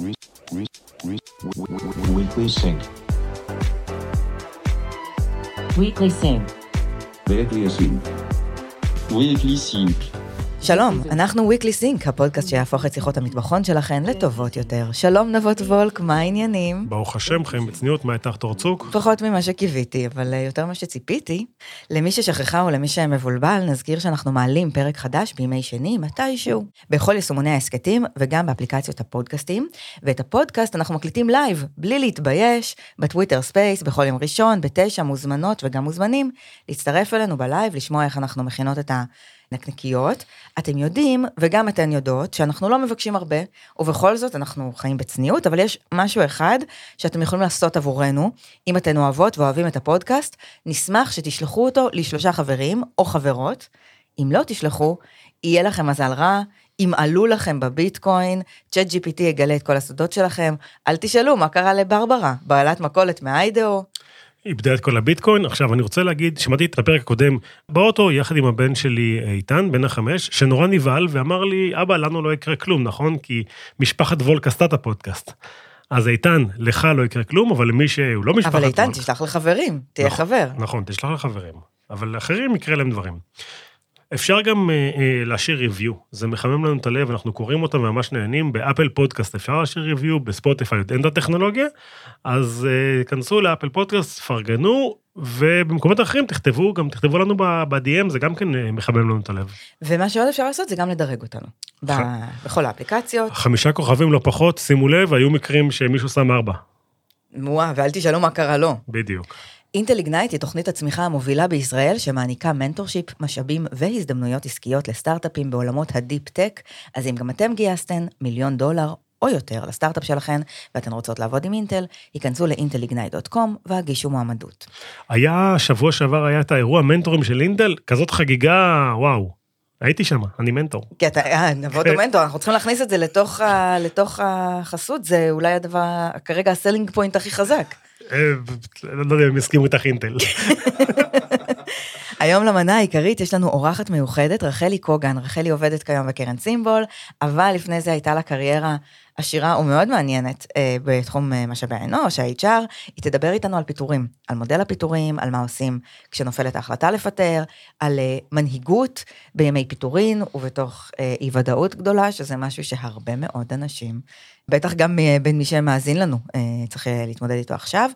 Weekly Sync. Weekly Sync. Weekly Sync. Weekly Sync. שלום, אנחנו Weekly Sync, הפודקאסט שיהפוך את שיחות המטבחון שלכן לטובות יותר. שלום נבות וולק, מה העניינים? ברוך השם, חיים בצניעות, מה איתך תורצוק? פחות ממה שקיוויתי, אבל אה, יותר ממה שציפיתי. למי ששכחה או למי שמבולבל, נזכיר שאנחנו מעלים פרק חדש בימי שני, מתישהו, בכל יישומוני ההסכתים וגם באפליקציות הפודקאסטים. ואת הפודקאסט אנחנו מקליטים live, בלי להתבייש, ב Twitter Space, בכל יום ראשון, בתשע, מוזמנות וגם מוזמנים להצטרף אלינו ב live, לשמוע איך אנחנו מכינות את ה... נקניקיות, אתם יודעים, וגם אתן יודעות, שאנחנו לא מבקשים הרבה, ובכל זאת אנחנו חיים בצניעות, אבל יש משהו אחד שאתם יכולים לעשות עבורנו, אם אתן אוהבות ואוהבים את הפודקאסט, נשמח שתשלחו אותו לשלושה חברים או חברות. אם לא תשלחו, יהיה לכם מזל רע, ימעלו לכם בביטקוין, צ'אט GPT יגלה את כל הסודות שלכם, אל תשאלו מה קרה לברברה, בעלת מכולת מאיידאו. איבדה את כל הביטקוין. עכשיו, אני רוצה להגיד, שמעתי את הפרק הקודם באוטו, יחד עם הבן שלי איתן, בן החמש, שנורא נבהל ואמר לי, אבא, לנו לא יקרה כלום, נכון? כי משפחת וולק עשתה את הפודקאסט. אז איתן, לך לא יקרה כלום, אבל למי שהוא לא משפחת אבל וולק... איתן, תשלח לחברים, תהיה נכון, חבר. נכון, תשלח לחברים. אבל לאחרים יקרה להם דברים. אפשר גם אה, אה, להשאיר ריוויו, זה מחמם לנו את הלב, אנחנו קוראים אותם וממש נהנים, באפל פודקאסט אפשר להשאיר ריוויו, בספוטיפיי עוד אין את הטכנולוגיה, אז אה, כנסו לאפל פודקאסט, פרגנו, ובמקומות אחרים תכתבו, גם תכתבו לנו ב-DM, זה גם כן אה, מחמם לנו את הלב. ומה שעוד אפשר לעשות זה גם לדרג אותנו. ב- ח- בכל האפליקציות. חמישה כוכבים לא פחות, שימו לב, היו מקרים שמישהו שם ארבע. וואו, ואל תשאלו מה קרה לו. בדיוק. Intel Ignite היא תוכנית הצמיחה המובילה בישראל שמעניקה מנטורשיפ, משאבים והזדמנויות עסקיות לסטארט-אפים בעולמות ה deep tech, אז אם גם אתם גייסתם מיליון דולר או יותר לסטארט-אפ שלכן ואתן רוצות לעבוד עם אינטל, היכנסו ל intelignite.com והגישו מועמדות. היה, שבוע שעבר היה את האירוע מנטורים של אינטל, כזאת חגיגה, וואו. הייתי שם, אני מנטור. כי אתה, אה, נבות כן. או מנטור, אנחנו צריכים להכניס את זה לתוך, ה, לתוך החסות, זה אולי הדבר, כרגע ה selling point הכי חזק. אה, לא יודע אם יסכימו איתך אינטל. היום למנה העיקרית יש לנו אורחת מיוחדת, רחלי קוגן. רחלי עובדת כיום בקרן סימבול, אבל לפני זה הייתה לה קריירה עשירה ומאוד מעניינת אה, בתחום אה, משאבי האנוש, ה-HR. היא תדבר איתנו על פיטורים, על מודל הפיטורים, על מה עושים כשנופלת ההחלטה לפטר, על אה, מנהיגות בימי פיטורין ובתוך אה, אי ודאות גדולה, שזה משהו שהרבה מאוד אנשים, בטח גם אה, בין מי שמאזין לנו, אה, צריך אה, להתמודד איתו עכשיו.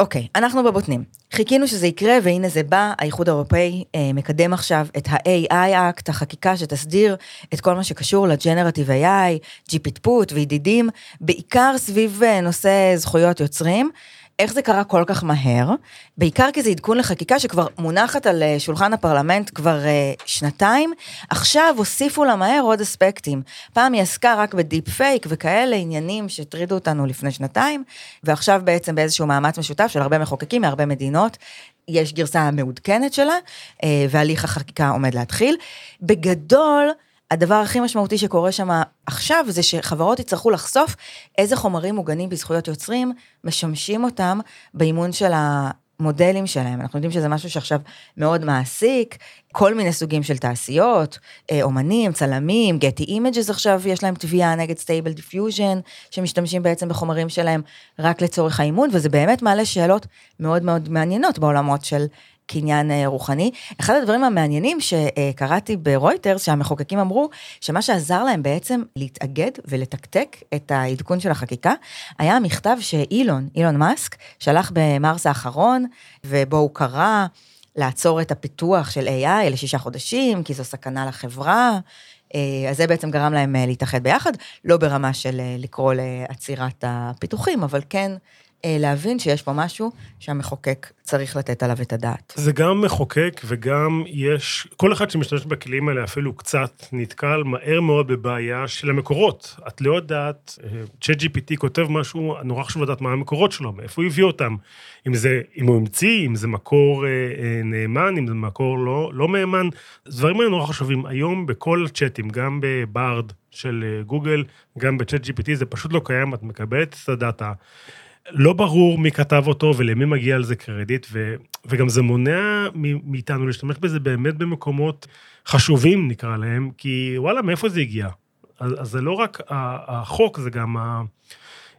אוקיי, אנחנו בבוטנים. חיכינו שזה יקרה, והנה זה בא, האיחוד האירופאי אה, מקדם עכשיו את ה-AI Act, החקיקה שתסדיר את כל מה שקשור לג'נרטיב AI, GPT-פוט וידידים, בעיקר סביב אה, נושא זכויות יוצרים. איך זה קרה כל כך מהר? בעיקר כי זה עדכון לחקיקה שכבר מונחת על אה, שולחן הפרלמנט כבר אה, שנתיים, עכשיו הוסיפו לה מהר עוד אספקטים. פעם היא עסקה רק בדיפ פייק וכאלה עניינים שהטרידו אותנו לפני שנתיים, ועכשיו בעצם באיזשהו מאמץ משותף של הרבה מחוקקים מהרבה מדינות, יש גרסה מעודכנת שלה, אה, והליך החקיקה עומד להתחיל. בגדול, הדבר הכי משמעותי שקורה שם עכשיו זה שחברות יצטרכו לחשוף איזה חומרים מוגנים בזכויות יוצרים משמשים אותם באימון של המודלים שלהם. אנחנו יודעים שזה משהו שעכשיו מאוד מעסיק, כל מיני סוגים של תעשיות, אה, אומנים, צלמים, Getty Images עכשיו יש להם תביעה נגד Stable Diffusion, שמשתמשים בעצם בחומרים שלהם רק לצורך האימון, וזה באמת מעלה שאלות מאוד מאוד מעניינות בעולמות של קניין אה, רוחני. אחד הדברים המעניינים שקראתי ברויטרס, שהמחוקקים אמרו, שמה שעזר להם בעצם להתאגד ולתקתק את העדכון של החקיקה, היה המכתב שאילון, אילון מאסק, שלח במרס האחרון, ובו הוא קרא לעצור את הפיתוח של AI לשישה חודשים, כי זו סכנה לחברה. אה, אז זה בעצם גרם להם אה, להתאחד ביחד, לא ברמה של לקרוא לעצירת הפיתוחים, אבל כן להבין שיש פה משהו שהמחוקק צריך לתת עליו את הדעת. זה גם מחוקק וגם יש, כל אחד שמשתמש בכלים האלה אפילו קצת נתקל מהר מאוד בבעיה של המקורות. את לא יודעת, צ'אט GPT כותב משהו, נורא חשוב לדעת מה המקורות שלו, מאיפה הוא הביא אותם. אם זה, אם הוא המציא, אם זה מקור אה, אה, נאמן, אם זה מקור לא, לא מהימן. הדברים האלה נורא חשובים. היום בכל הצ'אטים, גם בברד של אה, גוגל, גם בצ'אט GPT, זה פשוט לא קיים, את מקבלת את הדאטה. לא ברור מי כתב אותו ולמי מגיע על זה קרדיט, ו, וגם זה מונע מאיתנו להשתמש בזה באמת במקומות חשובים, נקרא להם, כי וואלה, מאיפה זה הגיע? אז, אז זה לא רק החוק, זה גם ה-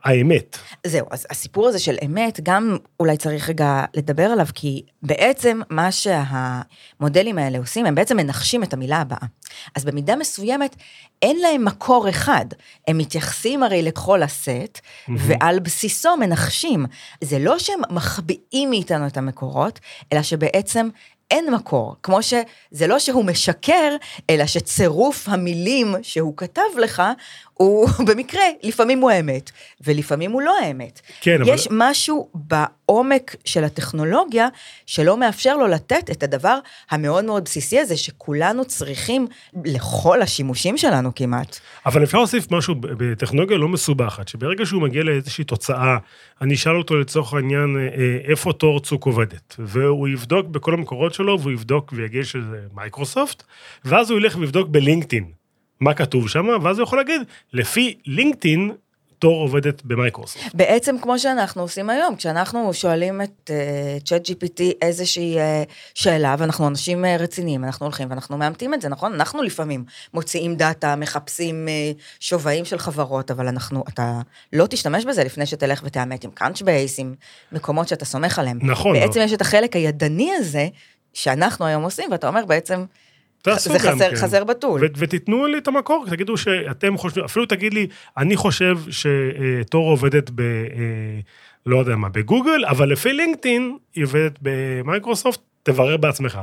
האמת. זהו, אז הסיפור הזה של אמת, גם אולי צריך רגע לדבר עליו, כי בעצם מה שהמודלים האלה עושים, הם בעצם מנחשים את המילה הבאה. אז במידה מסוימת, אין להם מקור אחד. הם מתייחסים הרי לכל הסט, ועל בסיסו מנחשים. זה לא שהם מחביאים מאיתנו את המקורות, אלא שבעצם אין מקור. כמו שזה לא שהוא משקר, אלא שצירוף המילים שהוא כתב לך, הוא במקרה, לפעמים הוא האמת, ולפעמים הוא לא האמת. כן, אבל- יש משהו בעומק של הטכנולוגיה שלא מאפשר לו לתת את הדבר המאוד מאוד בסיסי הזה, שכולנו צריכים לכל השימושים שלנו כמעט. אבל אפשר להוסיף משהו בטכנולוגיה לא מסובכת, שברגע שהוא מגיע לאיזושהי תוצאה, אני אשאל אותו לצורך העניין אה, אה, איפה תור צוק עובדת, והוא יבדוק בכל המקורות שלו, והוא יבדוק ויגיד שזה מייקרוסופט, ואז הוא ילך ויבדוק בלינקדאין מה כתוב שם, ואז הוא יכול להגיד, לפי לינקדאין, תור עובדת במייקרוסופט. בעצם כמו שאנחנו עושים היום, כשאנחנו שואלים את Chat אה, GPT איזושהי אה, שאלה, ואנחנו אנשים אה, רציניים, אנחנו הולכים ואנחנו מאמתים את זה, נכון? אנחנו לפעמים מוציאים דאטה, מחפשים אה, שווים של חברות, אבל אנחנו, אתה לא תשתמש בזה לפני שתלך ותאמת עם Crunchbase, עם מקומות שאתה סומך עליהם. נכון. בעצם יש את החלק הידני הזה, שאנחנו היום עושים, ואתה אומר בעצם, תעשו זה גם חסר, כן. חסר בתול. ו- ותיתן לי את המקור, תגידו שאתם חושבים, אפילו תגיד לי, אני חושב שתור עובדת ב... אה, לא יודע מה, בגוגל, אבל לפי לינקדאין היא עובדת במייקרוסופט, תברר בעצמך.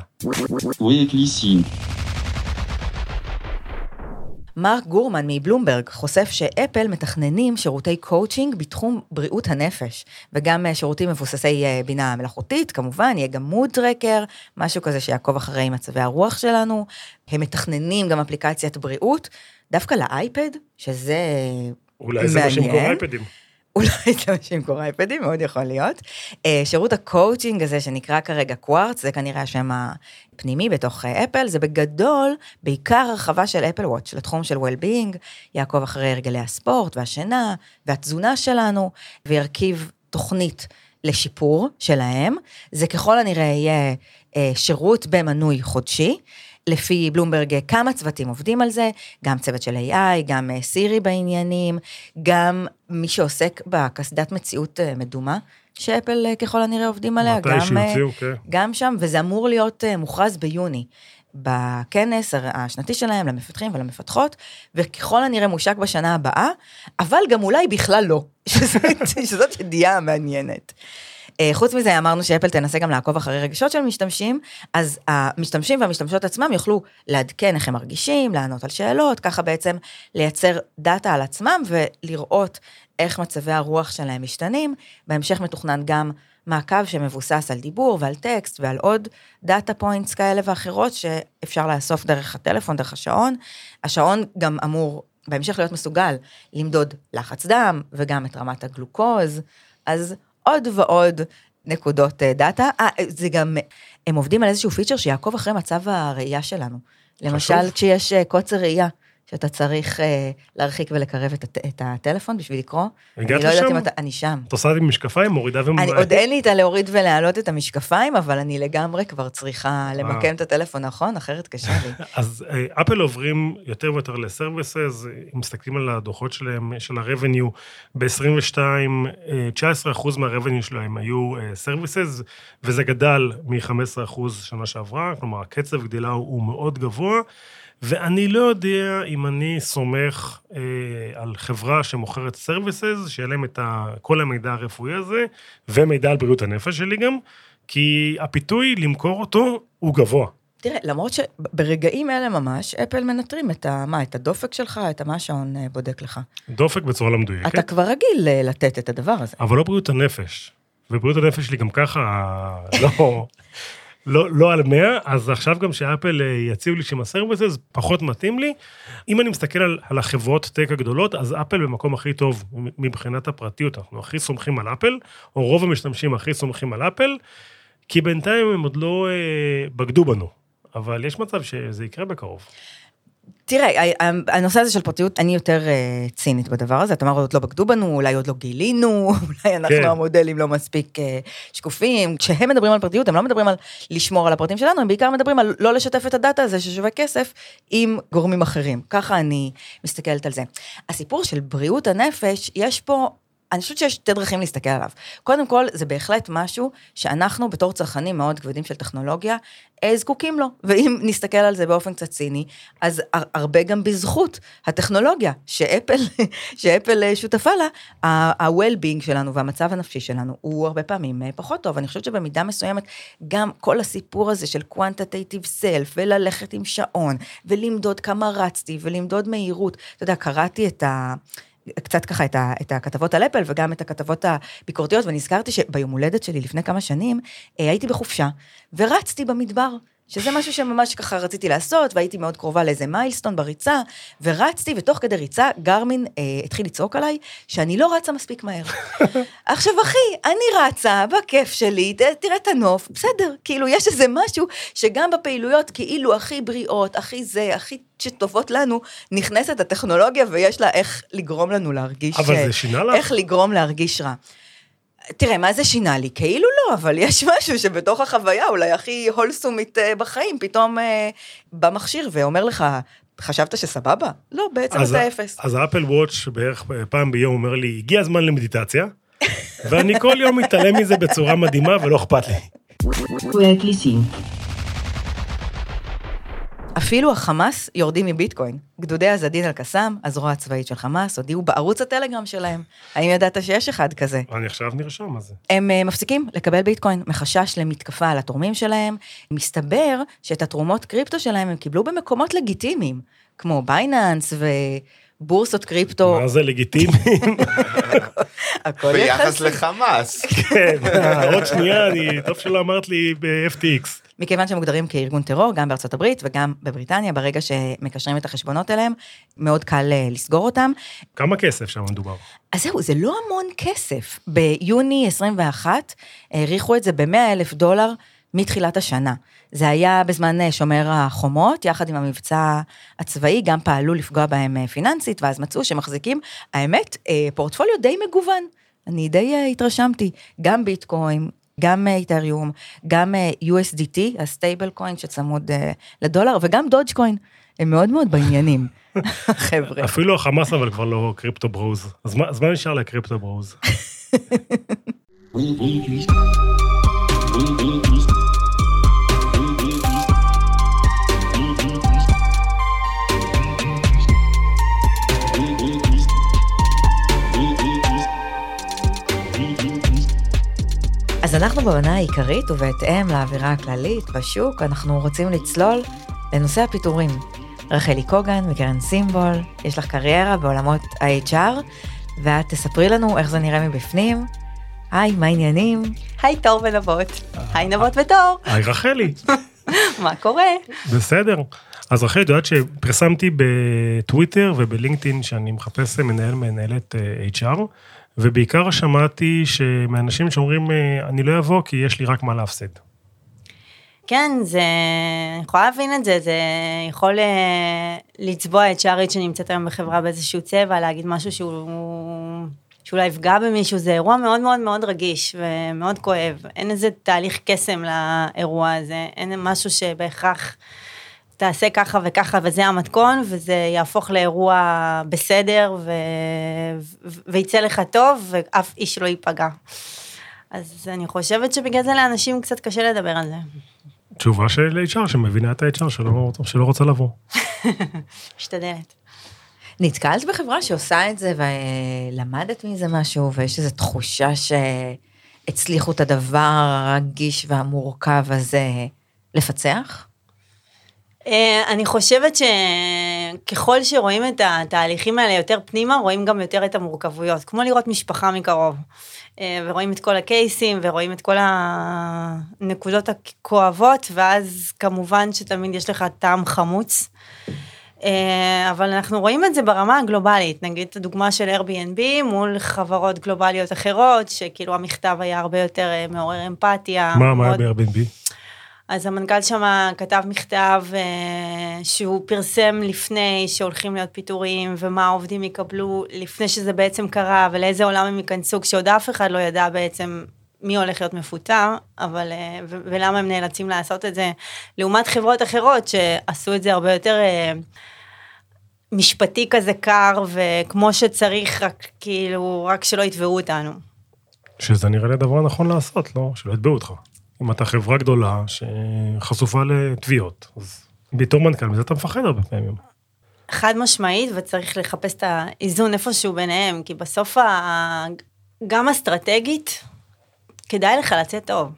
מרק גורמן מבלומברג חושף שאפל מתכננים שירותי קואוצ'ינג בתחום בריאות הנפש, וגם אה, שירותים מבוססי אה, בינה מלאכותית, כמובן, יהיה גם mood tracker, משהו כזה שיעקוב אחרי מצבי הרוח שלנו. הם מתכננים גם אפליקציית בריאות, דווקא לאייפד, שזה אולי זה מה שימכור מעניין. אייפדים. אולי זה מה שימכור אייפדים, מאוד יכול להיות. אה, שירות הקואוצ'ינג הזה שנקרא כרגע Quartz, זה כנראה השם הפנימי בתוך אה, אפל, זה בגדול בעיקר הרחבה של Apple Watch לתחום של well-being, יעקוב אחרי הרגלי הספורט והשינה והתזונה שלנו, וירכיב תוכנית לשיפור שלהם. זה ככל הנראה יהיה אה, שירות במנוי חודשי. לפי בלומברג, כמה צוותים עובדים על זה, גם צוות של AI, גם אה, סירי בעניינים, גם מי שעוסק בקסדת מציאות אה, מדומה, שאפל אה, ככל הנראה עובדים עליה, גם, שיוציאו, כן. גם שם, וזה אמור להיות מוכרז ביוני. בכנס השנתי שלהם למפתחים ולמפתחות, וככל הנראה מושק בשנה הבאה, אבל גם אולי בכלל לא, שזאת, שזאת ידיעה מעניינת. אה, חוץ מזה, אמרנו שאפל תנסה גם לעקוב אחרי רגשות של משתמשים, אז המשתמשים והמשתמשות עצמם יוכלו לעדכן איך הם מרגישים, לענות על שאלות, ככה בעצם לייצר דאטה על עצמם ולראות איך מצבי הרוח שלהם משתנים. בהמשך מתוכנן גם מעקב שמבוסס על דיבור ועל טקסט ועל עוד data points כאלה ואחרות שאפשר לאסוף דרך הטלפון, דרך השעון. השעון גם אמור בהמשך להיות מסוגל למדוד לחץ דם וגם את רמת הגלוקוז, אז עוד ועוד נקודות אה, דאטה. אה, זה גם, הם עובדים על איזשהו feature שיעקוב אחרי מצב הראייה שלנו. למשל, חשוב. כשיש אה, קוצר ראייה, שאתה צריך אה, להרחיק ולקרב את, הט- את הטלפון בשביל לקרוא. הגעת אני לא לשם? אתה, אני שם. את עושה את זה עם משקפיים, מורידה אני, ומורידה. עוד אין לי את הלהוריד ולהעלות את המשקפיים, אבל אני לגמרי כבר צריכה למקם את הטלפון נכון, אחרת קשה לי. אז אה, אפל עוברים יותר ויותר ל services, אם מסתכלים על הדוחות שלהם, של ה-revenue, ב-22, 19% מה-revenue שלהם היו services, וזה גדל מ-15% שנה שעברה, כלומר הקצב גדילה הוא מאוד גבוה, ואני לא יודע אם אני סומך אה, על חברה שמוכרת services, שיהיה להם את ה, כל המידע הרפואי הזה, ומידע על בריאות הנפש שלי גם, כי הפיתוי למכור אותו הוא גבוה. תראה, למרות שברגעים אלה ממש, Apple מנטרים את ה... מה, את הדופק שלך, את מה השעון אה, בודק לך. דופק בצורה לא מדויקת. אתה כבר רגיל אה, לתת את הדבר הזה. אבל לא בריאות הנפש. ובריאות הנפש שלי גם ככה לא, לא, לא על 100, אז עכשיו גם ש Apple אה, יציעו לי שם ה services, פחות מתאים לי. אם אני מסתכל על, על החברות טק הגדולות, אז אפל במקום הכי טוב מבחינת הפרטיות, אנחנו הכי סומכים על אפל, או רוב המשתמשים הכי סומכים על אפל, כי בינתיים הם עוד לא אה, בגדו בנו, אבל יש מצב שזה יקרה בקרוב. תראה, הנושא הזה של פרטיות, אני יותר אה, צינית בדבר הזה. אתה אומר, עוד לא בגדו בנו, אולי עוד לא גילינו, אולי אנחנו כן. המודלים לא מספיק אה, שקופים. כשהם מדברים על פרטיות, הם לא מדברים על לשמור על הפרטים שלנו, הם בעיקר מדברים על לא לשתף את הדאטה הזה ששווה כסף עם גורמים אחרים. ככה אני מסתכלת על זה. הסיפור של בריאות הנפש, יש פה... אני חושבת שיש שתי דרכים להסתכל עליו. קודם כל, זה בהחלט משהו שאנחנו בתור צרכנים מאוד כבדים של טכנולוגיה, אה, זקוקים לו. ואם נסתכל על זה באופן קצת ציני, אז הר- הרבה גם בזכות הטכנולוגיה שאפל, שאפל אה, שותפה לה, ה-well-being שלנו והמצב הנפשי שלנו הוא הרבה פעמים אה, פחות טוב. אני חושבת שבמידה מסוימת, גם כל הסיפור הזה של quantitative self, וללכת עם שעון, ולמדוד כמה רצתי, ולמדוד מהירות, אתה יודע, קראתי את ה... קצת ככה את, ה, את הכתבות על אפל וגם את הכתבות הביקורתיות, ונזכרתי שביום הולדת שלי לפני כמה שנים, אה, הייתי בחופשה ורצתי במדבר. שזה משהו שממש ככה רציתי לעשות, והייתי מאוד קרובה לאיזה מיילסטון בריצה, ורצתי, ותוך כדי ריצה, גרמין אה, התחיל לצעוק עליי שאני לא רצה מספיק מהר. עכשיו, אחי, אני רצה, בכיף שלי, ת, תראה את הנוף, בסדר, כאילו, יש איזה משהו שגם בפעילויות כאילו הכי בריאות, הכי זה, הכי שטובות לנו, נכנסת הטכנולוגיה ויש לה איך לגרום לנו להרגיש... אבל אה, זה שינה לך? איך לגרום להרגיש רע. תראה, מה זה שינה לי? כאילו לא, אבל יש משהו שבתוך החוויה אולי הכי הולסומית אה, בחיים, פתאום אה, בא מכשיר ואומר לך, חשבת שסבבה? לא, בעצם אז אתה אפס. אז האפל וואץ' בערך פעם ביום אומר לי, הגיע הזמן למדיטציה, ואני כל יום מתעלם מזה בצורה מדהימה ולא אכפת לי. אפילו החמאס יורדים מביטקוין. גדודי עזדין אל-קסאם, הזרוע הצבאית של חמאס, הודיעו בערוץ הטלגרם שלהם. האם ידעת שיש אחד כזה? אני עכשיו נרשם מה זה. הם אה, מפסיקים לקבל ביטקוין מחשש למתקפה על התורמים שלהם. מסתבר שאת התרומות קריפטו שלהם הם קיבלו במקומות לגיטימיים, כמו בייננס ובורסות קריפטו, מה זה לגיטימי? הכל ביחס יחסי. לחמאס. כן, עוד שנייה, טוב שלא אמרת לי ב-FTX. מכיוון שהם מוגדרים כארגון טרור, גם בארצות הברית וגם בבריטניה, ברגע שמקשרים את החשבונות אליהם, מאוד קל אה, לסגור אותם. כמה כסף שם מדובר? אז זהו, זה לא המון כסף. ביוני 21 העריכו את זה ב-100 אלף דולר מתחילת השנה. זה היה בזמן אה, שומר החומות, יחד עם המבצע הצבאי, גם פעלו לפגוע בהם אה, פיננסית, ואז מצאו שמחזיקים, האמת, פורטפוליו די מגוון. אני די התרשמתי, גם ביטקוין, גם אה, Ethereum, גם USDT, ה stablecoin שצמוד אה, לדולר, וגם Dogecoin. הם מאוד מאוד בעניינים, חבר'ה. אפילו החמאס אבל כבר לא crypto bros. אז מה- אז מה נשאר ל crypto bros? במנה העיקרית, ובהתאם לאווירה הכללית בשוק, אנחנו רוצים לצלול לנושא הפיטורים. רחלי קוגן מקרן סימבול, יש לך קריירה בעולמות ה-HR, ואת תספרי לנו איך זה נראה מבפנים. היי, מה העניינים? היי תור ונבות. היי נבות ותור. היי רחלי, מה קורה? בסדר. אז רחלי, את יודעת שפרסמתי בטוויטר ובלינקדאין שאני מחפש מנהל מנהלת אה, HR, ובעיקר שמעתי שמאנשים שאומרים, אה, אני לא אבוא כי יש לי רק מה להפסיד. כן, זה... אני יכולה להבין את זה, זה יכול אה, לצבוע את שערית שנמצאת היום בחברה באיזשהו צבע, להגיד משהו שהוא... שאולי יפגע במישהו, זה אירוע מאוד מאוד מאוד רגיש ומאוד כואב. אין איזה תהליך קסם לאירוע הזה, אין משהו שבהכרח תעשה ככה וככה וזה המתכון, וזה יהפוך לאירוע בסדר ו... ו- ויצא לך טוב ואף איש לא ייפגע. אז אני חושבת שבגלל זה לאנשים קצת קשה לדבר על זה. תשובה של HR שמבינה את ה-HR שלא, שלא רוצה לבוא. משתדלת. נתקלת בחברה שעושה את זה ולמדת מזה משהו, ויש איזו תחושה שהצליחו את הדבר הרגיש והמורכב הזה לפצח? אה, אני חושבת שככל שרואים את התהליכים האלה יותר פנימה, רואים גם יותר את המורכבויות, כמו לראות משפחה מקרוב. אה, ורואים את כל הקייסים, ורואים את כל הנקודות הכואבות, ואז כמובן שתמיד יש לך טעם חמוץ. אה, אבל אנחנו רואים את זה ברמה הגלובלית, נגיד את הדוגמה של Airbnb מול חברות גלובליות אחרות, שכאילו המכתב היה הרבה יותר מעורר אמפתיה. מה, מה היה מאוד- ב-Airbnb? אז המנכ"ל שם כתב מכתב אה, שהוא פרסם לפני שהולכים להיות פיטורים, ומה העובדים יקבלו לפני שזה בעצם קרה, ולאיזה עולם הם ייכנסו, כשעוד אף אחד לא ידע בעצם מי הולך להיות מפוטר, אבל, אה, ולמה הם נאלצים לעשות את זה, לעומת חברות אחרות שעשו את זה הרבה יותר אה, משפטי כזה קר, וכמו שצריך, רק כאילו, רק שלא יתבעו אותנו. שזה נראה לי הדבר הנכון לעשות, לא? שלא יתבעו אותך. אם אתה חברה גדולה שחשופה לתביעות, אז בתור מנכ"ל מזה אתה מפחד הרבה פעמים. חד משמעית, וצריך לחפש את האיזון איפשהו ביניהם, כי בסוף ה... גם אסטרטגית, כדאי לך לצאת טוב.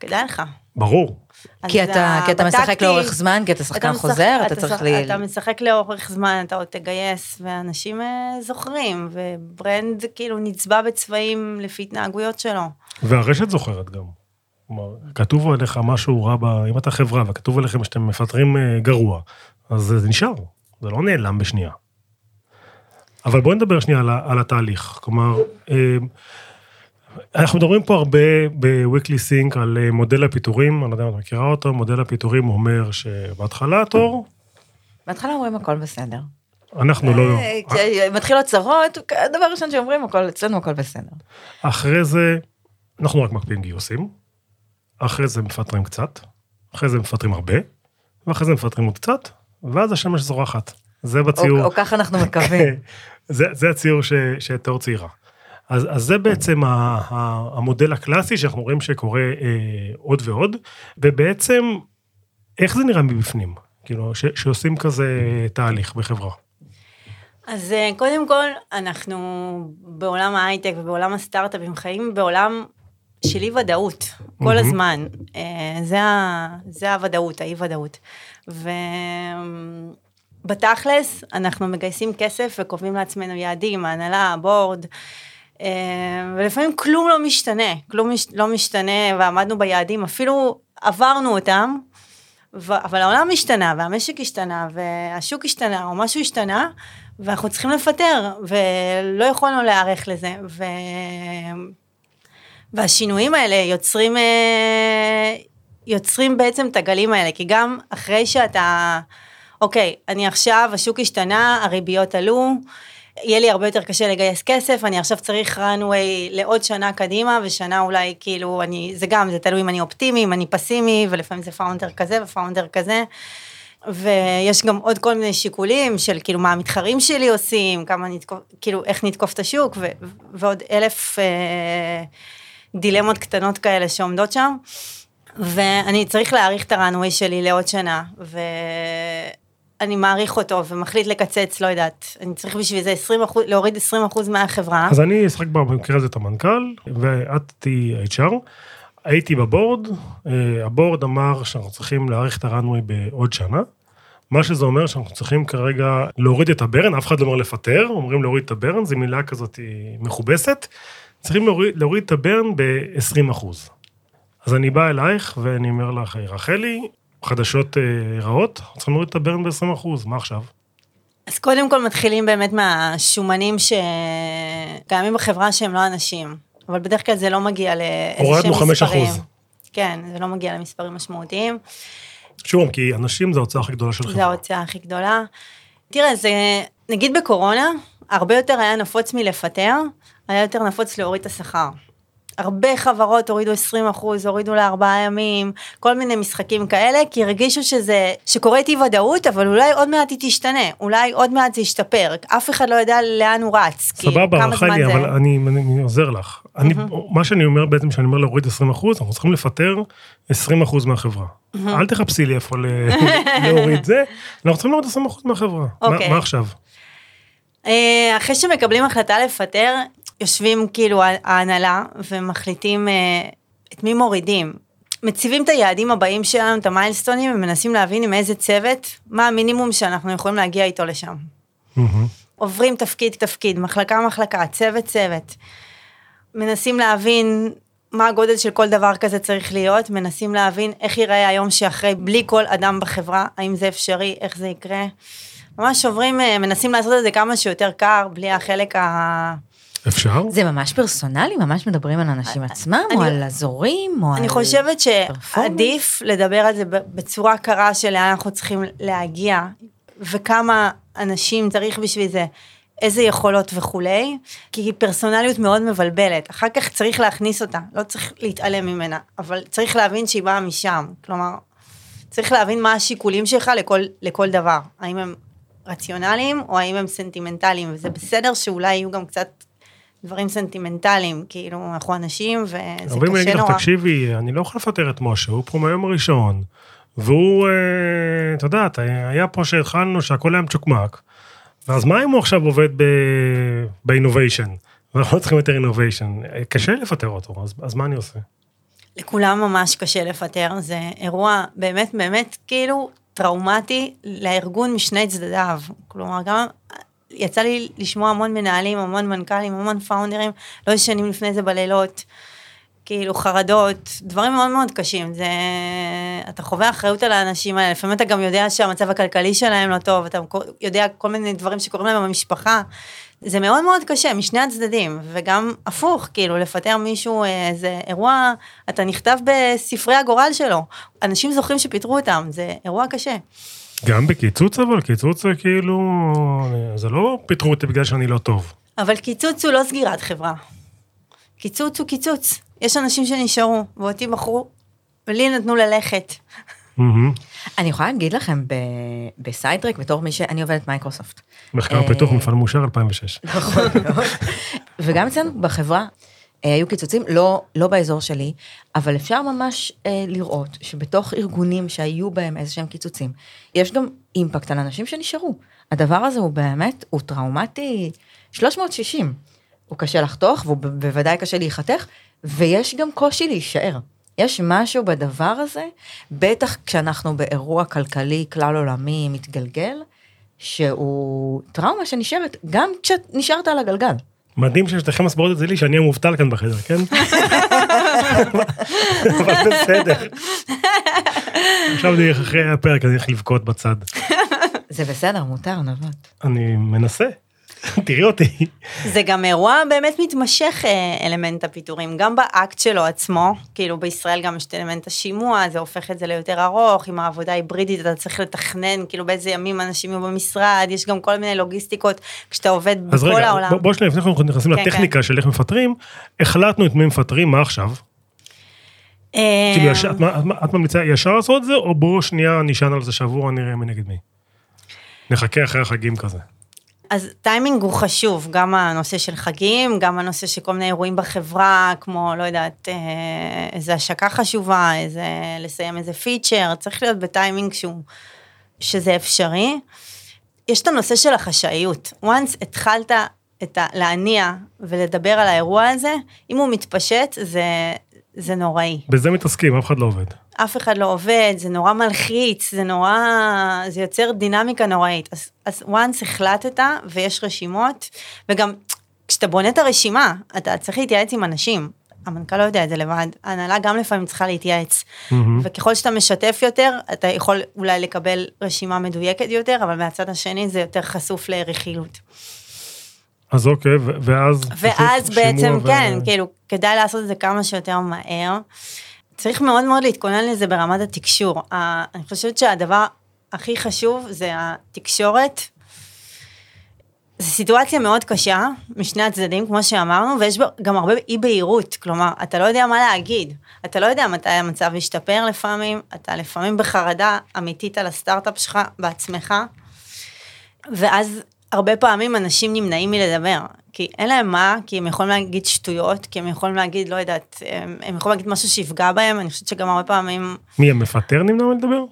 כדאי לך. ברור. כי אתה, כי אתה משחק לאורך זמן, כי אתה שחקן משחק- חוזר, אתה שח- צריך ל... אתה משחק לאורך זמן, אתה עוד תגייס, ואנשים אה, זוכרים, ו brand כאילו נצבע בצבעים לפי התנהגויות שלו. והרשת זוכרת גם. כלומר, כתוב עליך משהו רע, ב... אם אתה חברה וכתוב עליכם שאתם מפטרים אה, גרוע, אז זה נשאר, זה לא נעלם בשנייה. אבל בואי נדבר שנייה על, על התהליך. כלומר, אה, אנחנו מדברים פה הרבה ב-weekly sync על אה, מודל הפיטורים, אני לא יודע אם את מכירה אותו, מודל הפיטורים אומר שבהתחלה התור, בהתחלה אומרים הכל בסדר. אנחנו לא... כשמתחילות צרות, הדבר הראשון שאומרים, אצלנו הכל בסדר. אחרי זה, אנחנו רק מקפיאים גיוסים, אחרי זה מפטרים קצת, אחרי זה מפטרים הרבה, ואחרי זה מפטרים עוד קצת, ואז השמש זורחת. זה בציור, או או ככה אנחנו מקווים. זה, זה הציור ש, שתור צעירה. אז, אז זה בעצם ה, ה, המודל הקלאסי שאנחנו רואים שקורה אה, עוד ועוד, ובעצם, איך זה נראה מבפנים? כאילו, ש, שעושים כזה תהליך בחברה. אז אה, קודם כל, אנחנו בעולם ההייטק ובעולם הסטארט-אפים חיים בעולם של אי ודאות, כל מהמם. הזמן. אה, זה, ה, זה הוודאות, האי ודאות. ובתכלס, אנחנו מגייסים כסף וקובעים לעצמנו יעדים, ההנהלה, הבורד. אה, ולפעמים כלום לא משתנה, כלום מש- לא משתנה ועמדנו ביעדים, אפילו עברנו אותם, ו- אבל העולם השתנה, והמשק השתנה, והשוק השתנה, או משהו השתנה, ואנחנו צריכים לפטר, ולא יכולנו להיערך לזה. ו... והשינויים האלה יוצרים, אה, יוצרים בעצם את הגלים האלה, כי גם אחרי שאתה, אוקיי, אני עכשיו, השוק השתנה, הריביות עלו, יהיה לי הרבה יותר קשה לגייס כסף, אני עכשיו צריך runway לעוד שנה קדימה, ושנה אולי כאילו, אני, זה גם, זה תלוי אם אני אופטימי, אם אני פסימי, ולפעמים זה פאונדר כזה ופאונדר כזה. ויש גם עוד כל מיני שיקולים של כאילו מה המתחרים שלי עושים, כמה נתקוף, כאילו איך נתקוף את השוק, ו, ועוד אלף אה, דילמות קטנות כאלה שעומדות שם. ואני צריך להעריך את הראנווי שלי לעוד שנה, ואני מעריך אותו ומחליט לקצץ, לא יודעת, אני צריך בשביל זה 20 אחוז, להוריד 20 אחוז מהחברה. אז אני אשחק במקרה הזה את המנכ"ל, ואת תהיי HR. הייתי בבורד, אה, הבורד אמר שאנחנו צריכים להאריך את הראנווי בעוד שנה. מה שזה אומר שאנחנו צריכים כרגע להוריד את הברן, אף אחד לא אומר לפטר, אומרים להוריד את הברן, זו מילה כזאת מכובסת. צריכים להוריד, להוריד את הברן ב-20 אחוז. אז אני בא אלייך ואני אומר לך, רחלי, חדשות אה, רעות, צריכים להוריד את הברן ב-20 אחוז, מה עכשיו? אז קודם כל מתחילים באמת מהשומנים שקיימים בחברה שהם לא אנשים, אבל בדרך כלל זה לא מגיע לאיזשהם הורדנו חמש מספרים. אחוז. כן, זה לא מגיע למספרים משמעותיים, שוב, כי אנשים זה ההוצאה הכי גדולה של זו חברה. ההוצאה הכי גדולה. תראה, זה, נגיד בקורונה, הרבה יותר היה נפוץ מלפטר, היה יותר נפוץ להוריד את השכר. הרבה חברות הורידו 20 אחוז, הורידו לארבעה ימים, כל מיני משחקים כאלה, כי הרגישו שזה, שקורית אי ודאות, אבל אולי עוד מעט היא תשתנה, אולי עוד מעט זה ישתפר, אף אחד לא יודע לאן הוא רץ, כי סבבה, רחלי. אבל אני, אני, אני עוזר לך. אני, מה שאני אומר בעצם, שאני אומר להוריד 20 אחוז, אנחנו צריכים לפטר 20 אחוז מהחברה. אל תחפשי לי איפה להוריד זה, אנחנו צריכים להוריד 20 אחוז מהחברה. מה- אוקיי. מה עכשיו? אה, אחרי שמקבלים החלטה לפטר, יושבים כאילו ההנהלה ומחליטים אה, את מי מורידים. מציבים את היעדים הבאים שלנו, את המיילסטונים, ומנסים להבין עם איזה צוות, מה המינימום שאנחנו יכולים להגיע איתו לשם. מהמם. עוברים תפקיד תפקיד, מחלקה מחלקה, צוות צוות. מנסים להבין מה הגודל של כל דבר כזה צריך להיות, מנסים להבין איך ייראה היום שאחרי, בלי כל אדם בחברה, האם זה אפשרי, איך זה יקרה. ממש עוברים, אה, מנסים לעשות את זה כמה שיותר קר, בלי החלק ה... אפשר? זה ממש פרסונלי? ממש מדברים על אנשים עצמם, או על אזורים, או על... אני חושבת? שעדיף לדבר על זה בצורה קרה של לאן אנחנו צריכים להגיע, וכמה אנשים צריך בשביל זה, איזה יכולות וכולי, כי היא פרסונליות מאוד מבלבלת. אחר כך צריך להכניס אותה, לא צריך להתעלם ממנה, אבל צריך להבין שהיא באה משם. כלומר, צריך להבין מה השיקולים שלך לכל, לכל דבר. האם הם רציונליים או האם הם סנטימנטליים, וזה בסדר שאולי יהיו גם קצת דברים סנטימנטליים, כאילו אנחנו אנשים וזה קשה אגיד לך, נורא. תקשיבי, אני לא יכול לפטר את משה, הוא פה מהיום הראשון, והוא, אה, את יודעת, היה פה שהתחלנו שהכל היה מצ'וקמק, ואז מה אם הוא עכשיו עובד באינוביישן? ואנחנו לא צריכים יותר אינוביישן. קשה לפטר אותו, אז, אז מה אני עושה? לכולם ממש קשה לפטר, זה אירוע באמת באמת כאילו טראומטי לארגון משני צדדיו. כלומר, גם יצא לי לשמוע המון מנהלים, המון מנכ"לים, המון פאונדרים, לא ישנים לפני זה בלילות, כאילו חרדות, דברים מאוד מאוד קשים. זה, אתה חווה אחריות על האנשים האלה, לפעמים אתה גם יודע שהמצב הכלכלי שלהם לא טוב, אתה יודע כל מיני דברים שקורים להם במשפחה. זה מאוד מאוד קשה משני הצדדים, וגם הפוך, כאילו לפטר מישהו, אה, זה אירוע, אתה נכתב בספרי הגורל שלו. אנשים זוכרים שפיטרו אותם, זה אירוע קשה. גם בקיצוץ אבל, קיצוץ זה כאילו, זה לא פיטרו אותי בגלל שאני לא טוב. אבל קיצוץ הוא לא סגירת חברה. קיצוץ הוא קיצוץ. יש אנשים שנשארו, ואותי בחרו, ולי נתנו ללכת. אני יכולה להגיד לכם בסיידרק, בתור מי שאני עובדת מייקרוסופט. מחקר אה, פיתוח מפעל מאושר 2006. נכון מאוד. וגם אצלנו בחברה היו קיצוצים, לא, לא באזור שלי, אבל אפשר ממש אה, לראות שבתוך ארגונים שהיו בהם איזה שהם קיצוצים, יש גם אימפקט על אנשים שנשארו. הדבר הזה הוא באמת, הוא טראומטי 360. הוא קשה לחתוך, והוא בוודאי קשה להיחתך, ויש גם קושי להישאר. יש משהו בדבר הזה, בטח כשאנחנו באירוע כלכלי כלל עולמי מתגלגל, שהוא טראומה שנשארת, גם כשנשארת על הגלגל. מדהים ששתיכם מסברות את זה לי, שאני המובטל כאן בחדר, כן? אבל בסדר. עכשיו אני אחרי הפרק, אני הולך לבכות בצד. זה בסדר, מותר, נבות. אני מנסה. תראי אותי. זה גם אירוע באמת מתמשך אה, אלמנט הפיטורים, גם באקט שלו עצמו, כאילו בישראל גם יש את אלמנט השימוע, זה הופך את זה ליותר ארוך, עם העבודה ההיברידית אתה צריך לתכנן, כאילו באיזה ימים אנשים יהיו במשרד, יש גם כל מיני לוגיסטיקות, כשאתה עובד אז בכל רגע, העולם. בוא- בוא שנייה, לפני שאנחנו נכנסים כן, לטכניקה של איך מפטרים, החלטנו את מי מפטרים, מה עכשיו? אה, כאילו, ישר- את את ממליצה ישר לעשות את זה, או בואו שנייה נשען על זה שבוע, נראה מי נגד מי? נחכה אחרי החגים כזה. אז טיימינג הוא חשוב, גם הנושא של חגים, גם הנושא של כל מיני אירועים בחברה, כמו, לא יודעת, אה, איזה השקה חשובה, איזה, לסיים איזה פיצ'ר, צריך להיות בטיימינג שהוא, שזה אפשרי. יש את הנושא של החשאיות. once התחלת את ה, להניע ולדבר על האירוע הזה, אם הוא מתפשט, זה, זה נוראי. בזה מתעסקים, אף אחד לא עובד. אף אחד לא עובד, זה נורא מלחיץ, זה נורא, זה יוצר דינמיקה נוראית. אז, אז once החלטת ויש רשימות, וגם כשאתה בונה את הרשימה, אתה צריך להתייעץ עם אנשים. המנכ"ל לא יודע את זה לבד, ההנהלה גם לפעמים צריכה להתייעץ. מהמם. וככל שאתה משתף יותר, אתה יכול אולי לקבל רשימה מדויקת יותר, אבל מהצד השני זה יותר חשוף לרכילות. אז אוקיי, ואז... ואז בעצם, ו- כן, כאילו, כדאי לעשות את זה כמה שיותר מהר. צריך מאוד מאוד להתכונן לזה ברמת התקשור. אני חושבת שהדבר הכי חשוב זה התקשורת. זו סיטואציה מאוד קשה משני הצדדים, כמו שאמרנו, ויש גם הרבה אי בהירות, כלומר, אתה לא יודע מה להגיד, אתה לא יודע מתי המצב ישתפר לפעמים, אתה לפעמים בחרדה אמיתית על הסטארט-אפ שלך בעצמך, ואז הרבה פעמים אנשים נמנעים מלדבר, כי אין להם מה, כי הם יכולים להגיד שטויות, כי הם יכולים להגיד, לא יודעת, הם, הם יכולים להגיד משהו שיפגע בהם, אני חושבת שגם הרבה פעמים מי, המפטר נמנע מלדבר?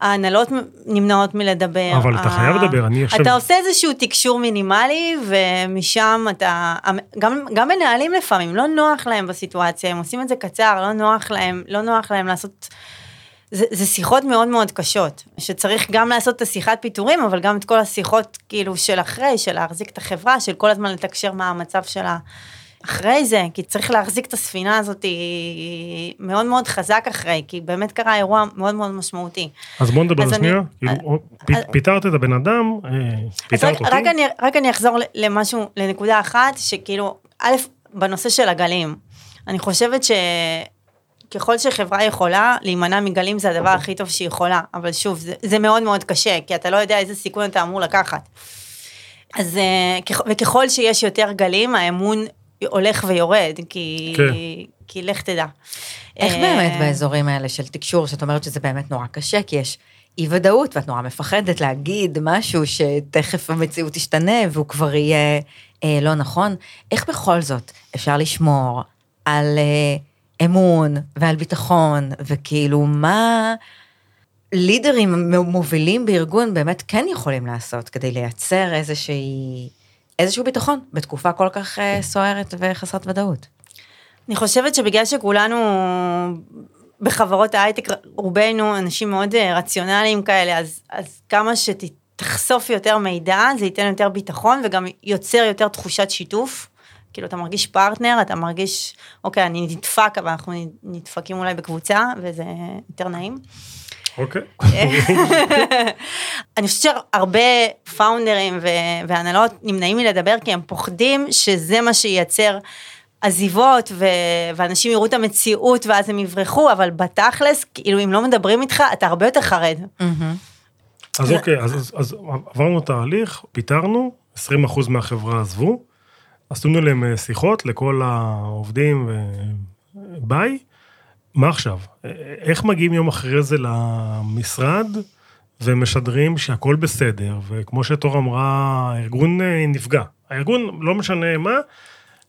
ההנהלות נמנעות מלדבר. אבל אתה חייב לדבר, אני עכשיו- אתה עושה איזשהו תקשור מינימלי, ומשם אתה... גם, גם מנהלים לפעמים, לא נוח להם בסיטואציה, הם עושים את זה קצר, לא נוח להם, לא נוח להם לעשות... זה, זה שיחות מאוד מאוד קשות, שצריך גם לעשות את השיחת פיטורים, אבל גם את כל השיחות כאילו של אחרי, של להחזיק את החברה, של כל הזמן לתקשר מה המצב של אחרי זה, כי צריך להחזיק את הספינה הזאת מאוד מאוד חזק אחרי, כי באמת קרה אירוע מאוד מאוד משמעותי. אז בוא נדבר שנייה, כאילו, אה, אה, פיטרת את הבן אדם, אה, פיטרת אותי. רק, אני, רק אני אחזור למשהו, לנקודה אחת, שכאילו, א', בנושא של הגלים, אני חושבת שככל שחברה יכולה, להימנע מגלים זה הדבר הכי טוב שהיא יכולה, אבל שוב, זה, זה מאוד מאוד קשה, כי אתה לא יודע איזה סיכון אתה אמור לקחת. אז אה, ככ- וככל שיש יותר גלים, האמון הולך ויורד, כי, כן. כי לך תדע. איך אה, באמת באזורים האלה של תקשור, שאת אומרת שזה באמת נורא קשה, כי יש אי ודאות ואת נורא מפחדת להגיד משהו שתכף המציאות תשתנה והוא כבר יהיה אה, לא נכון, איך בכל זאת אפשר לשמור על אה, אמון ועל ביטחון, וכאילו מה לידרים מובילים בארגון באמת כן יכולים לעשות כדי לייצר איזושהי, איזשהו ביטחון בתקופה כל כך אה, סוערת וחסרת ודאות. אני חושבת שבגלל שכולנו בחברות ההייטק, רובנו אנשים מאוד אה, רציונליים כאלה, אז, אז כמה שתחשוף יותר מידע, זה ייתן יותר ביטחון וגם יוצר יותר תחושת שיתוף. כאילו אתה מרגיש פרטנר, אתה מרגיש, אוקיי, אני נדפק, אבל אנחנו נדפקים אולי בקבוצה, וזה יותר נעים. אוקיי. אני חושבת שהרבה פאונדרים והנהלות נמנעים מלדבר כי הם פוחדים שזה מה שייצר עזיבות ו- ואנשים יראו את המציאות ואז הם יברחו, אבל בתכלס, כאילו אם לא מדברים איתך, אתה הרבה יותר חרד. אז אוקיי, אז, אז, אז עברנו תהליך, פיטרנו, 20% מהחברה עזבו, עשינו להם אה, שיחות לכל העובדים, ביי, מה עכשיו? אה, איך מגיעים יום אחרי זה למשרד ומשדרים שהכל בסדר, וכמו שתור אמרה, הארגון אה, נפגע. הארגון, לא משנה מה,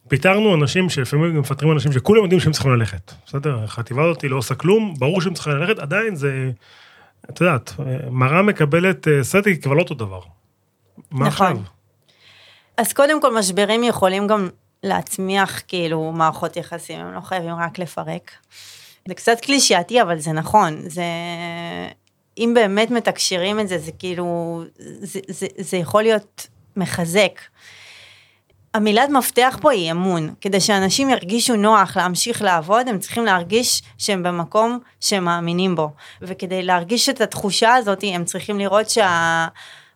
פיטרנו אנשים שלפעמים גם מפטרים אנשים שכולם יודעים שהם צריכים ללכת. בסדר? החטיבה הזאת לא עושה כלום, ברור שהם צריכים ללכת, עדיין זה, את יודעת, מראה מקבלת סטטיק, כבר לא אותו דבר. מה נכון. עכשיו? אז קודם כל משברים יכולים גם להצמיח כאילו מערכות יחסים, הם לא חייבים רק לפרק. זה קצת קלישאתי, אבל זה נכון, זה... אם באמת מתקשרים את זה, זה כאילו, זה, זה, זה יכול להיות מחזק. המילת מפתח פה היא אמון. כדי שאנשים ירגישו נוח להמשיך לעבוד, הם צריכים להרגיש שהם במקום שהם מאמינים בו. וכדי להרגיש את התחושה הזאת, הם צריכים לראות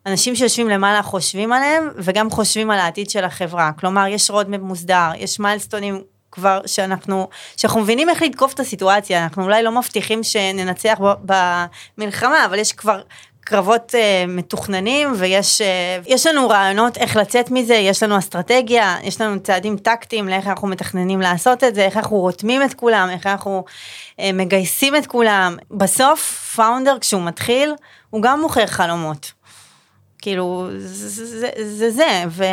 שהאנשים שיושבים למעלה חושבים עליהם, וגם חושבים על העתיד של החברה. כלומר, יש רודמפ מוסדר, יש מיילסטונים כבר שאנחנו, שאנחנו מבינים איך לתקוף את הסיטואציה, אנחנו אולי לא מבטיחים שננצח במלחמה, אבל יש כבר קרבות uh, מתוכננים ויש uh, יש לנו רעיונות איך לצאת מזה, יש לנו אסטרטגיה, יש לנו צעדים טקטיים לאיך אנחנו מתכננים לעשות את זה, איך אנחנו רותמים את כולם, איך אנחנו uh, מגייסים את כולם. בסוף פאונדר כשהוא מתחיל, הוא גם מוכר חלומות. כאילו, זה זה, זה, זה. ו,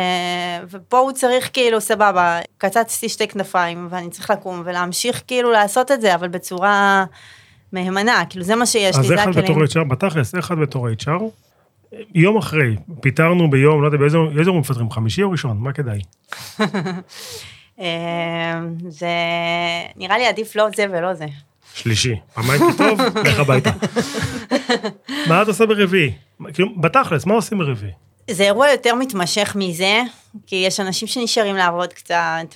ופה הוא צריך כאילו, סבבה, קצצתי שתי כנפיים ואני צריך לקום ולהמשיך כאילו לעשות את זה, אבל בצורה מהימנה, כאילו זה מה שיש לי, אז אחד הכלים. בתור HR, בתכלס, אחד בתור HR, יום אחרי, פיטרנו ביום, לא יודע, באיזה באיזה יום מפטרים, חמישי או ראשון? מה כדאי? אה, זה נראה לי עדיף לא זה ולא זה. שלישי. פעמיים כי טוב, לך הביתה. מה את עושה ברביעי? כאילו, בתכלס, מה עושים ברביעי? זה אירוע יותר מתמשך מזה, כי יש אנשים שנשארים לעבוד קצת,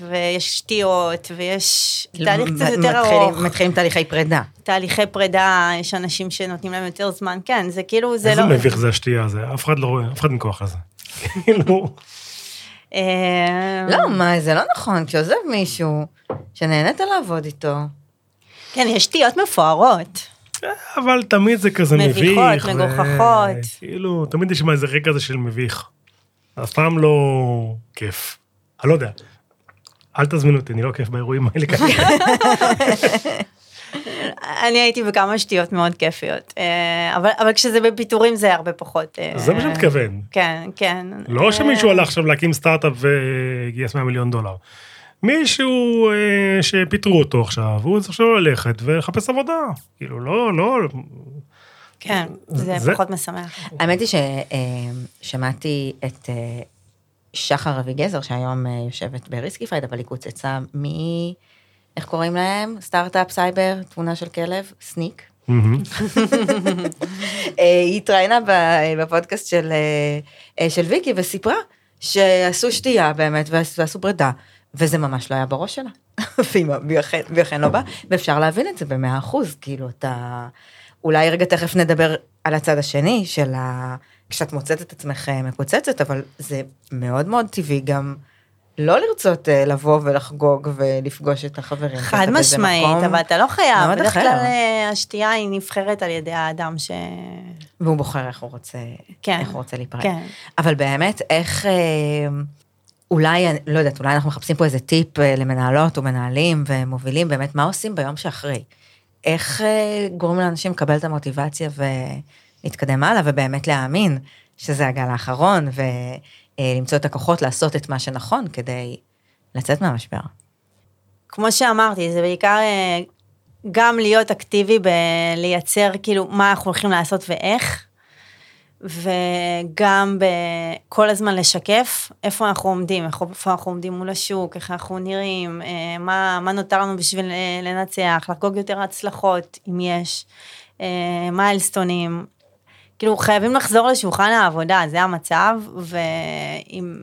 ויש שטויות, ויש תהליך קצת יותר ארוך, מתחילים תהליכי פרידה. תהליכי פרידה, יש אנשים שנותנים להם יותר זמן, כן, זה כאילו, זה איזה לא... מביך זה השתייה הזה, אף אחד לא רואה, אף אחד אין כוח לזה. כאילו, אה, לא, מה, זה לא נכון, כשעוזב מישהו שנהנית לעבוד איתו. כן, יש שטויות מפוארות. אבל תמיד זה כזה מביך. מביכות, מגוחכות. כאילו, תמיד יש שם איזה רגע כזה של מביך. אף פעם לא כיף. אני לא יודע. אל תזמינו אותי, אני לא כיף באירועים האלה ככה. אני הייתי בכמה שטויות מאוד כיפיות, אה, אבל, אבל כשזה בפיטורים זה הרבה פחות. אה, זה מה שאני מתכוון. כן, כן. לא שמישהו הלך עכשיו להקים סטארט-אפ וגייס 100 מיליון דולר. מישהו אה, שפיטרו אותו עכשיו, הוא צריך עכשיו ללכת ולחפש עבודה. כאילו, לא, לא, כן, זה, זה- פחות משמח. האמת היא ששמעתי את אה, שחר אביגזר, שהיום אה, יושבת ב Riskified, אבל היא קוצצה מ... איך קוראים להם? סטארט-אפ סייבר, תמונה של כלב, Snyk. אה, היא התראיינה בפודקאסט של, של ויקי וסיפרה שעשו שתייה באמת ועש- ועשו פרידה. וזה ממש לא היה בראש שלה. והיא- אכן- לא באה, ואפשר להבין את זה במאה אחוז, כאילו אתה... אולי רגע תכף נדבר על הצד השני של ה... כשאת מוצאת את עצמך אה, מקוצצת, אבל זה מאוד מאוד טבעי גם לא לרצות אה, לבוא ולחגוג ולפגוש את החברים. חד משמעית, אבל אתה לא חייב, בדרך. כלל אה, השתייה היא נבחרת על ידי האדם ש... והוא בוחר איך הוא רוצה, כן, איך הוא רוצה להיפרד. כן. אבל באמת, איך, אולי, לא יודעת, אולי אנחנו מחפשים פה איזה טיפ אה, למנהלות ומנהלים ומובילים, באמת, מה עושים ביום שאחרי? איך אה, גורמים לאנשים לקבל את המוטיבציה ולהתקדם הלאה, ובאמת להאמין שזה הגל האחרון, ולמצוא את הכוחות לעשות את מה שנכון כדי לצאת מהמשבר. כמו שאמרתי, זה בעיקר אה, גם להיות אקטיבי בלייצר כאילו מה אנחנו הולכים לעשות ואיך, וגם כל הזמן לשקף איפה אנחנו עומדים, איפה אנחנו עומדים מול השוק, איך אנחנו נראים, אה, מה, מה נותר לנו בשביל אה, לנצח, לחגוג יותר הצלחות, אם יש, אה, מיילסטונים. כאילו חייבים לחזור לשולחן העבודה, זה המצב, ואם...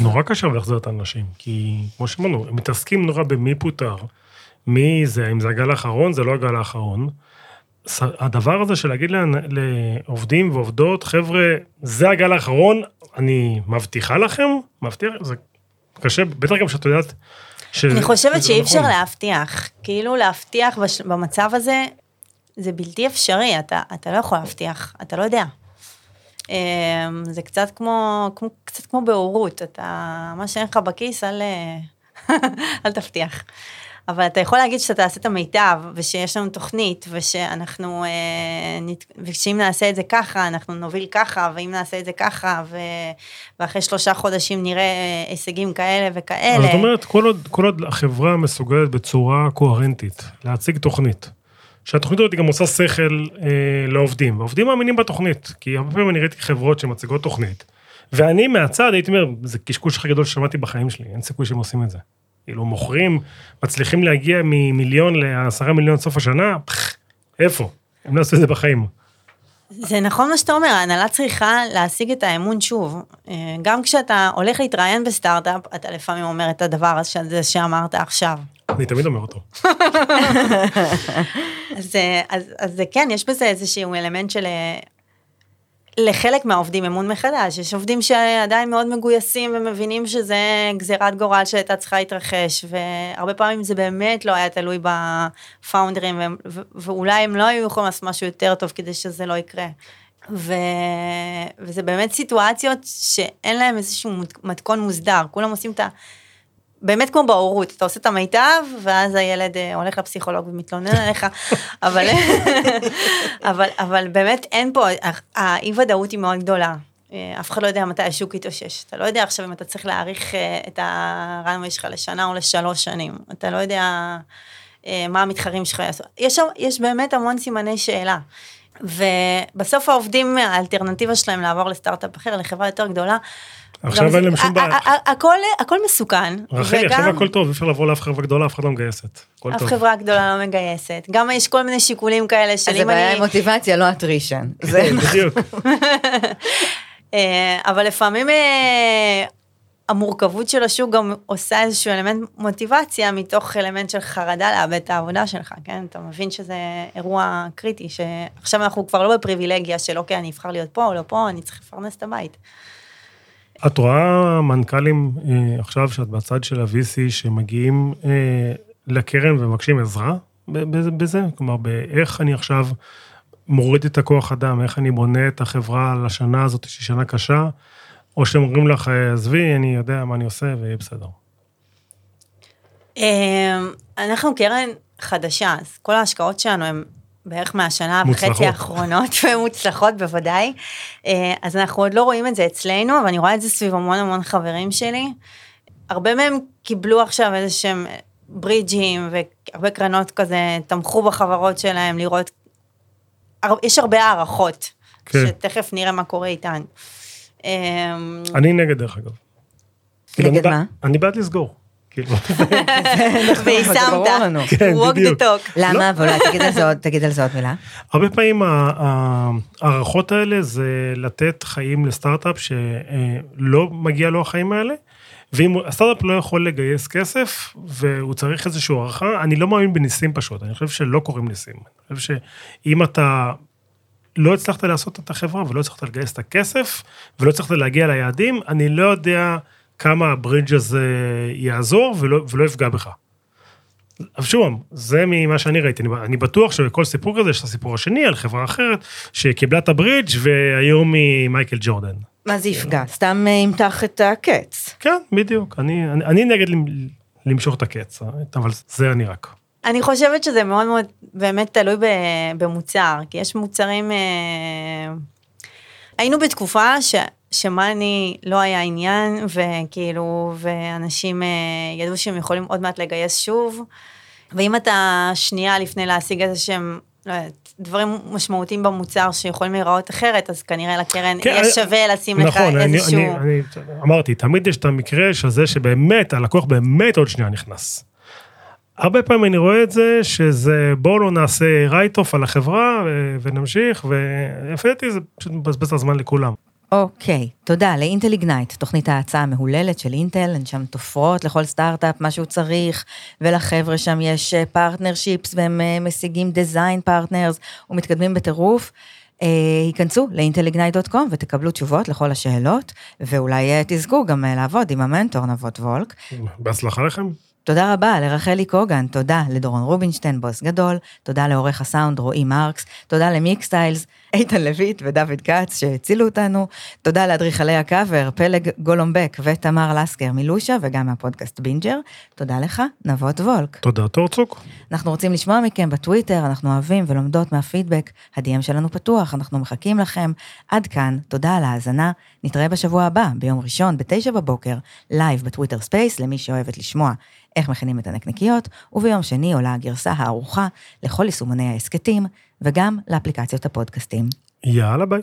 נורא קשה להחזיר את האנשים, כי כמו שאמרנו, הם מתעסקים נורא במי פוטר, מי זה, אם זה הגל האחרון, זה לא הגל האחרון. הדבר הזה של להגיד לעובדים ועובדות, חבר'ה, זה הגל האחרון, אני מבטיחה לכם, מבטיח, זה קשה, בטח גם שאת יודעת ש... אני חושבת שאי אפשר נכון. להבטיח, כאילו להבטיח בש- במצב הזה, זה בלתי אפשרי, אתה, אתה לא יכול להבטיח, אתה לא יודע. אמ, זה קצת כמו, כמו, קצת כמו בהורות, אתה, מה שאין לך בכיס, אל, אל תבטיח. אבל אתה יכול להגיד שאתה תעשה את המיטב, ושיש לנו תוכנית, ושאנחנו, אה, נת- ושאם נעשה את זה ככה, אנחנו נוביל ככה, ואם נעשה את זה ככה, ו, ואחרי שלושה חודשים נראה אה, הישגים כאלה וכאלה. אבל זאת אומרת, כל עוד, כל עוד החברה מסוגלת בצורה קוהרנטית להציג תוכנית, שהתוכנית הזאת גם עושה שכל אה, לעובדים, והעובדים מאמינים בתוכנית, כי הרבה פעמים אני ראיתי חברות שמציגות תוכנית, ואני מהצד הייתי אומר, זה קשקוש הכי גדול ששמעתי בחיים שלי, אין סיכוי שהם עושים את זה. כאילו, מוכרים, מצליחים להגיע ממיליון לעשרה מיליון סוף השנה, פח, איפה? הם לא עשו את זה בחיים. זה נכון מה שאתה אומר, ההנהלה צריכה להשיג את האמון שוב. אה, גם כשאתה הולך להתראיין בסטארט-אפ, אתה לפעמים אומר את הדבר הזה שאמרת עכשיו. אני תמיד אומר אותו. אז, אה, אז, אז זה כן, יש בזה איזשהו אלמנט של... לחלק מהעובדים אמון מחדש, יש עובדים שעדיין מאוד מגויסים ומבינים שזה גזירת גורל שהייתה צריכה להתרחש, והרבה פעמים זה באמת לא היה תלוי בפאונדרים, ואולי הם לא היו יכולים לעשות משהו יותר טוב כדי שזה לא יקרה. ו... וזה באמת סיטואציות שאין להם איזשהו מת- מתכון מוסדר, כולם עושים את ה... באמת כמו בהורות, אתה עושה את המיטב, ואז הילד אה, הולך לפסיכולוג ומתלונן עליך, אבל, אבל, אבל באמת אין פה, האי ודאות היא מאוד גדולה. אה, אף אחד לא יודע מתי השוק יתאושש. אתה לא יודע עכשיו אם אתה צריך להאריך אה, את הרנווי שלך לשנה או לשלוש שנים. אתה לא יודע מה המתחרים שלך יעשו. יש, יש באמת המון סימני שאלה. ובסוף העובדים, האלטרנטיבה שלהם לעבור לסטארט-אפ אחר, לחברה יותר גדולה. עכשיו זה- אין להם שום בעיה. הכל, הכל מסוכן. רחלי, וגם- עכשיו הכל טוב, אי אפשר לבוא לאף חברה גדולה, אף אחד לא מגייסת. אף טוב. חברה גדולה לא מגייסת. גם יש כל מיני שיקולים כאלה של אז זה אם בעיה עם אני... מוטיבציה, לא הטרישן. זה בדיוק. אה, אבל לפעמים אה, המורכבות של השוק גם עושה איזשהו אלמנט מוטיבציה מתוך אלמנט של חרדה לאבד את העבודה שלך, כן? אתה מבין שזה אירוע קריטי, שעכשיו אנחנו כבר לא בפריבילגיה של אוקיי, אני אבחר להיות פה או לא פה, אני צריך לפרנס את הבית. את רואה מנכ"לים אה, עכשיו שאת בצד של ה-VC שמגיעים אה, לקרן ומבקשים עזרה בזה? כלומר, באיך אני עכשיו מוריד את הכוח אדם, איך אני בונה את החברה לשנה הזאת שהיא שנה קשה, או שהם אומרים לך, אה, עזבי, אני יודע מה אני עושה ויהיה בסדר. אה, אנחנו קרן חדשה, אז כל ההשקעות שלנו הן בערך מהשנה מוצלחות. וחצי האחרונות, ומוצלחות בוודאי. אה, אז אנחנו עוד לא רואים את זה אצלנו, אבל אני רואה את זה סביב המון המון חברים שלי. הרבה מהם קיבלו עכשיו איזה שהם ברידג'ים, והרבה קרנות כזה תמכו בחברות שלהם לראות, יש הרבה הערכות, כן. שתכף נראה מה קורה איתן. אה, אני נגד, דרך אגב. כאילו, נגד אני בעד- מה? אני בעד לסגור. כאילו. ויישמת, ברור לנו. כן, walk the talk. למה? ואולי תגיד על זה עוד- תגיד על זה עוד מילה. הרבה פעמים ההערכות האלה זה לתת חיים לסטארט-אפ שלא מגיע לו החיים האלה, ואם הסטארט-אפ לא יכול לגייס כסף והוא צריך איזושהי הערכה, אני לא מאמין בניסים פשוט, אני חושב שלא קורים ניסים. אני חושב שאם אתה לא הצלחת לעשות את החברה ולא הצלחת לגייס את הכסף ולא הצלחת להגיע ליעדים, אני לא יודע כמה הברידג' הזה יעזור ולא, ולא יפגע בך. אבל שוב, זה ממה שאני ראיתי, אני, אני בטוח שבכל סיפור כזה יש את הסיפור השני על חברה אחרת שקיבלה את הברידג' והיום היא מייקל ג'ורדן. מה זה יפגע? סתם אה, ימתח את הקץ. כן, בדיוק, אני, אני, אני נגד למ- למשוך את הקץ, אבל זה אני רק. אני חושבת שזה מאוד מאוד באמת תלוי במוצר, כי יש מוצרים... אה, היינו בתקופה ש... שמאני לא היה עניין, וכאילו, ואנשים אה, ידעו שהם יכולים עוד מעט לגייס שוב, ואם אתה שנייה לפני להשיג איזה שהם, לא יודעת, דברים משמעותיים במוצר שיכולים להיראות אחרת, אז כנראה לקרן כן, יהיה אני- שווה לשים לך נכון, אני, איזשהו... אני, אני אמרתי, תמיד יש את המקרה של זה שבאמת, הלקוח באמת עוד שנייה נכנס. הרבה פעמים אני רואה את זה, שזה בואו לא נעשה write-off על החברה ו- ונמשיך, ולפי דעתי זה פשוט מבזבז את הזמן לכולם. אוקיי, תודה ל Intel Ignite, תוכנית ההאצה המהוללת של אינטל, הן שם תופרות לכל סטארט-אפ מה שהוא צריך, ולחבר'ה שם יש partnerships והם אה, משיגים design partners ומתקדמים בטירוף. אה, היכנסו ל intelignite.com ותקבלו תשובות לכל השאלות, ואולי אה, תזכו גם אה, לעבוד עם המנטור נבות וולק. בהצלחה לכם. תודה רבה לרחלי קוגן, תודה לדורון רובינשטיין, בוס גדול, תודה לעורך הסאונד רועי מרקס, תודה ל Mixtiles, איתן לויט ודוד כץ שהצילו אותנו, תודה לאדריכלי הקאבר, פלג גולומבק ותמר לסקר מ Lusha וגם מהפודקאסט בינג'ר, תודה לך, נבות וולק. תודה, טורצוק. אנחנו רוצים לשמוע מכם בטוויטר, אנחנו אוהבים ולומדות מהפידבק, ה-DM שלנו פתוח, אנחנו מחכים לכם. עד כאן, תודה על ההאזנה, נתראה בשבוע הבא, ביום ראשון, בתשע בבוקר, live ב Twitter Space, למי שאוהבת לשמוע איך מכינים את הנקניקיות, וביום שני עולה הגרסה הערוכה לכל יישומוני ההסכתים, וגם לאפליקציות הפודקאסטים. יאללה ביי.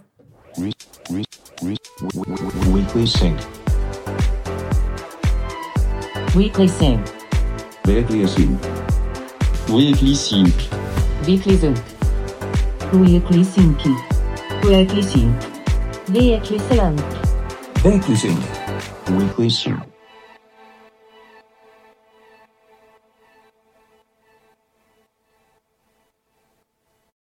Weekly Sync. Weekly Sync. Weekly Sync. Weekly Sync. Weekly Sync. Weekly Sync. Weekly Sync. Weekly Sync. Weekly Sync. Weekly Sync.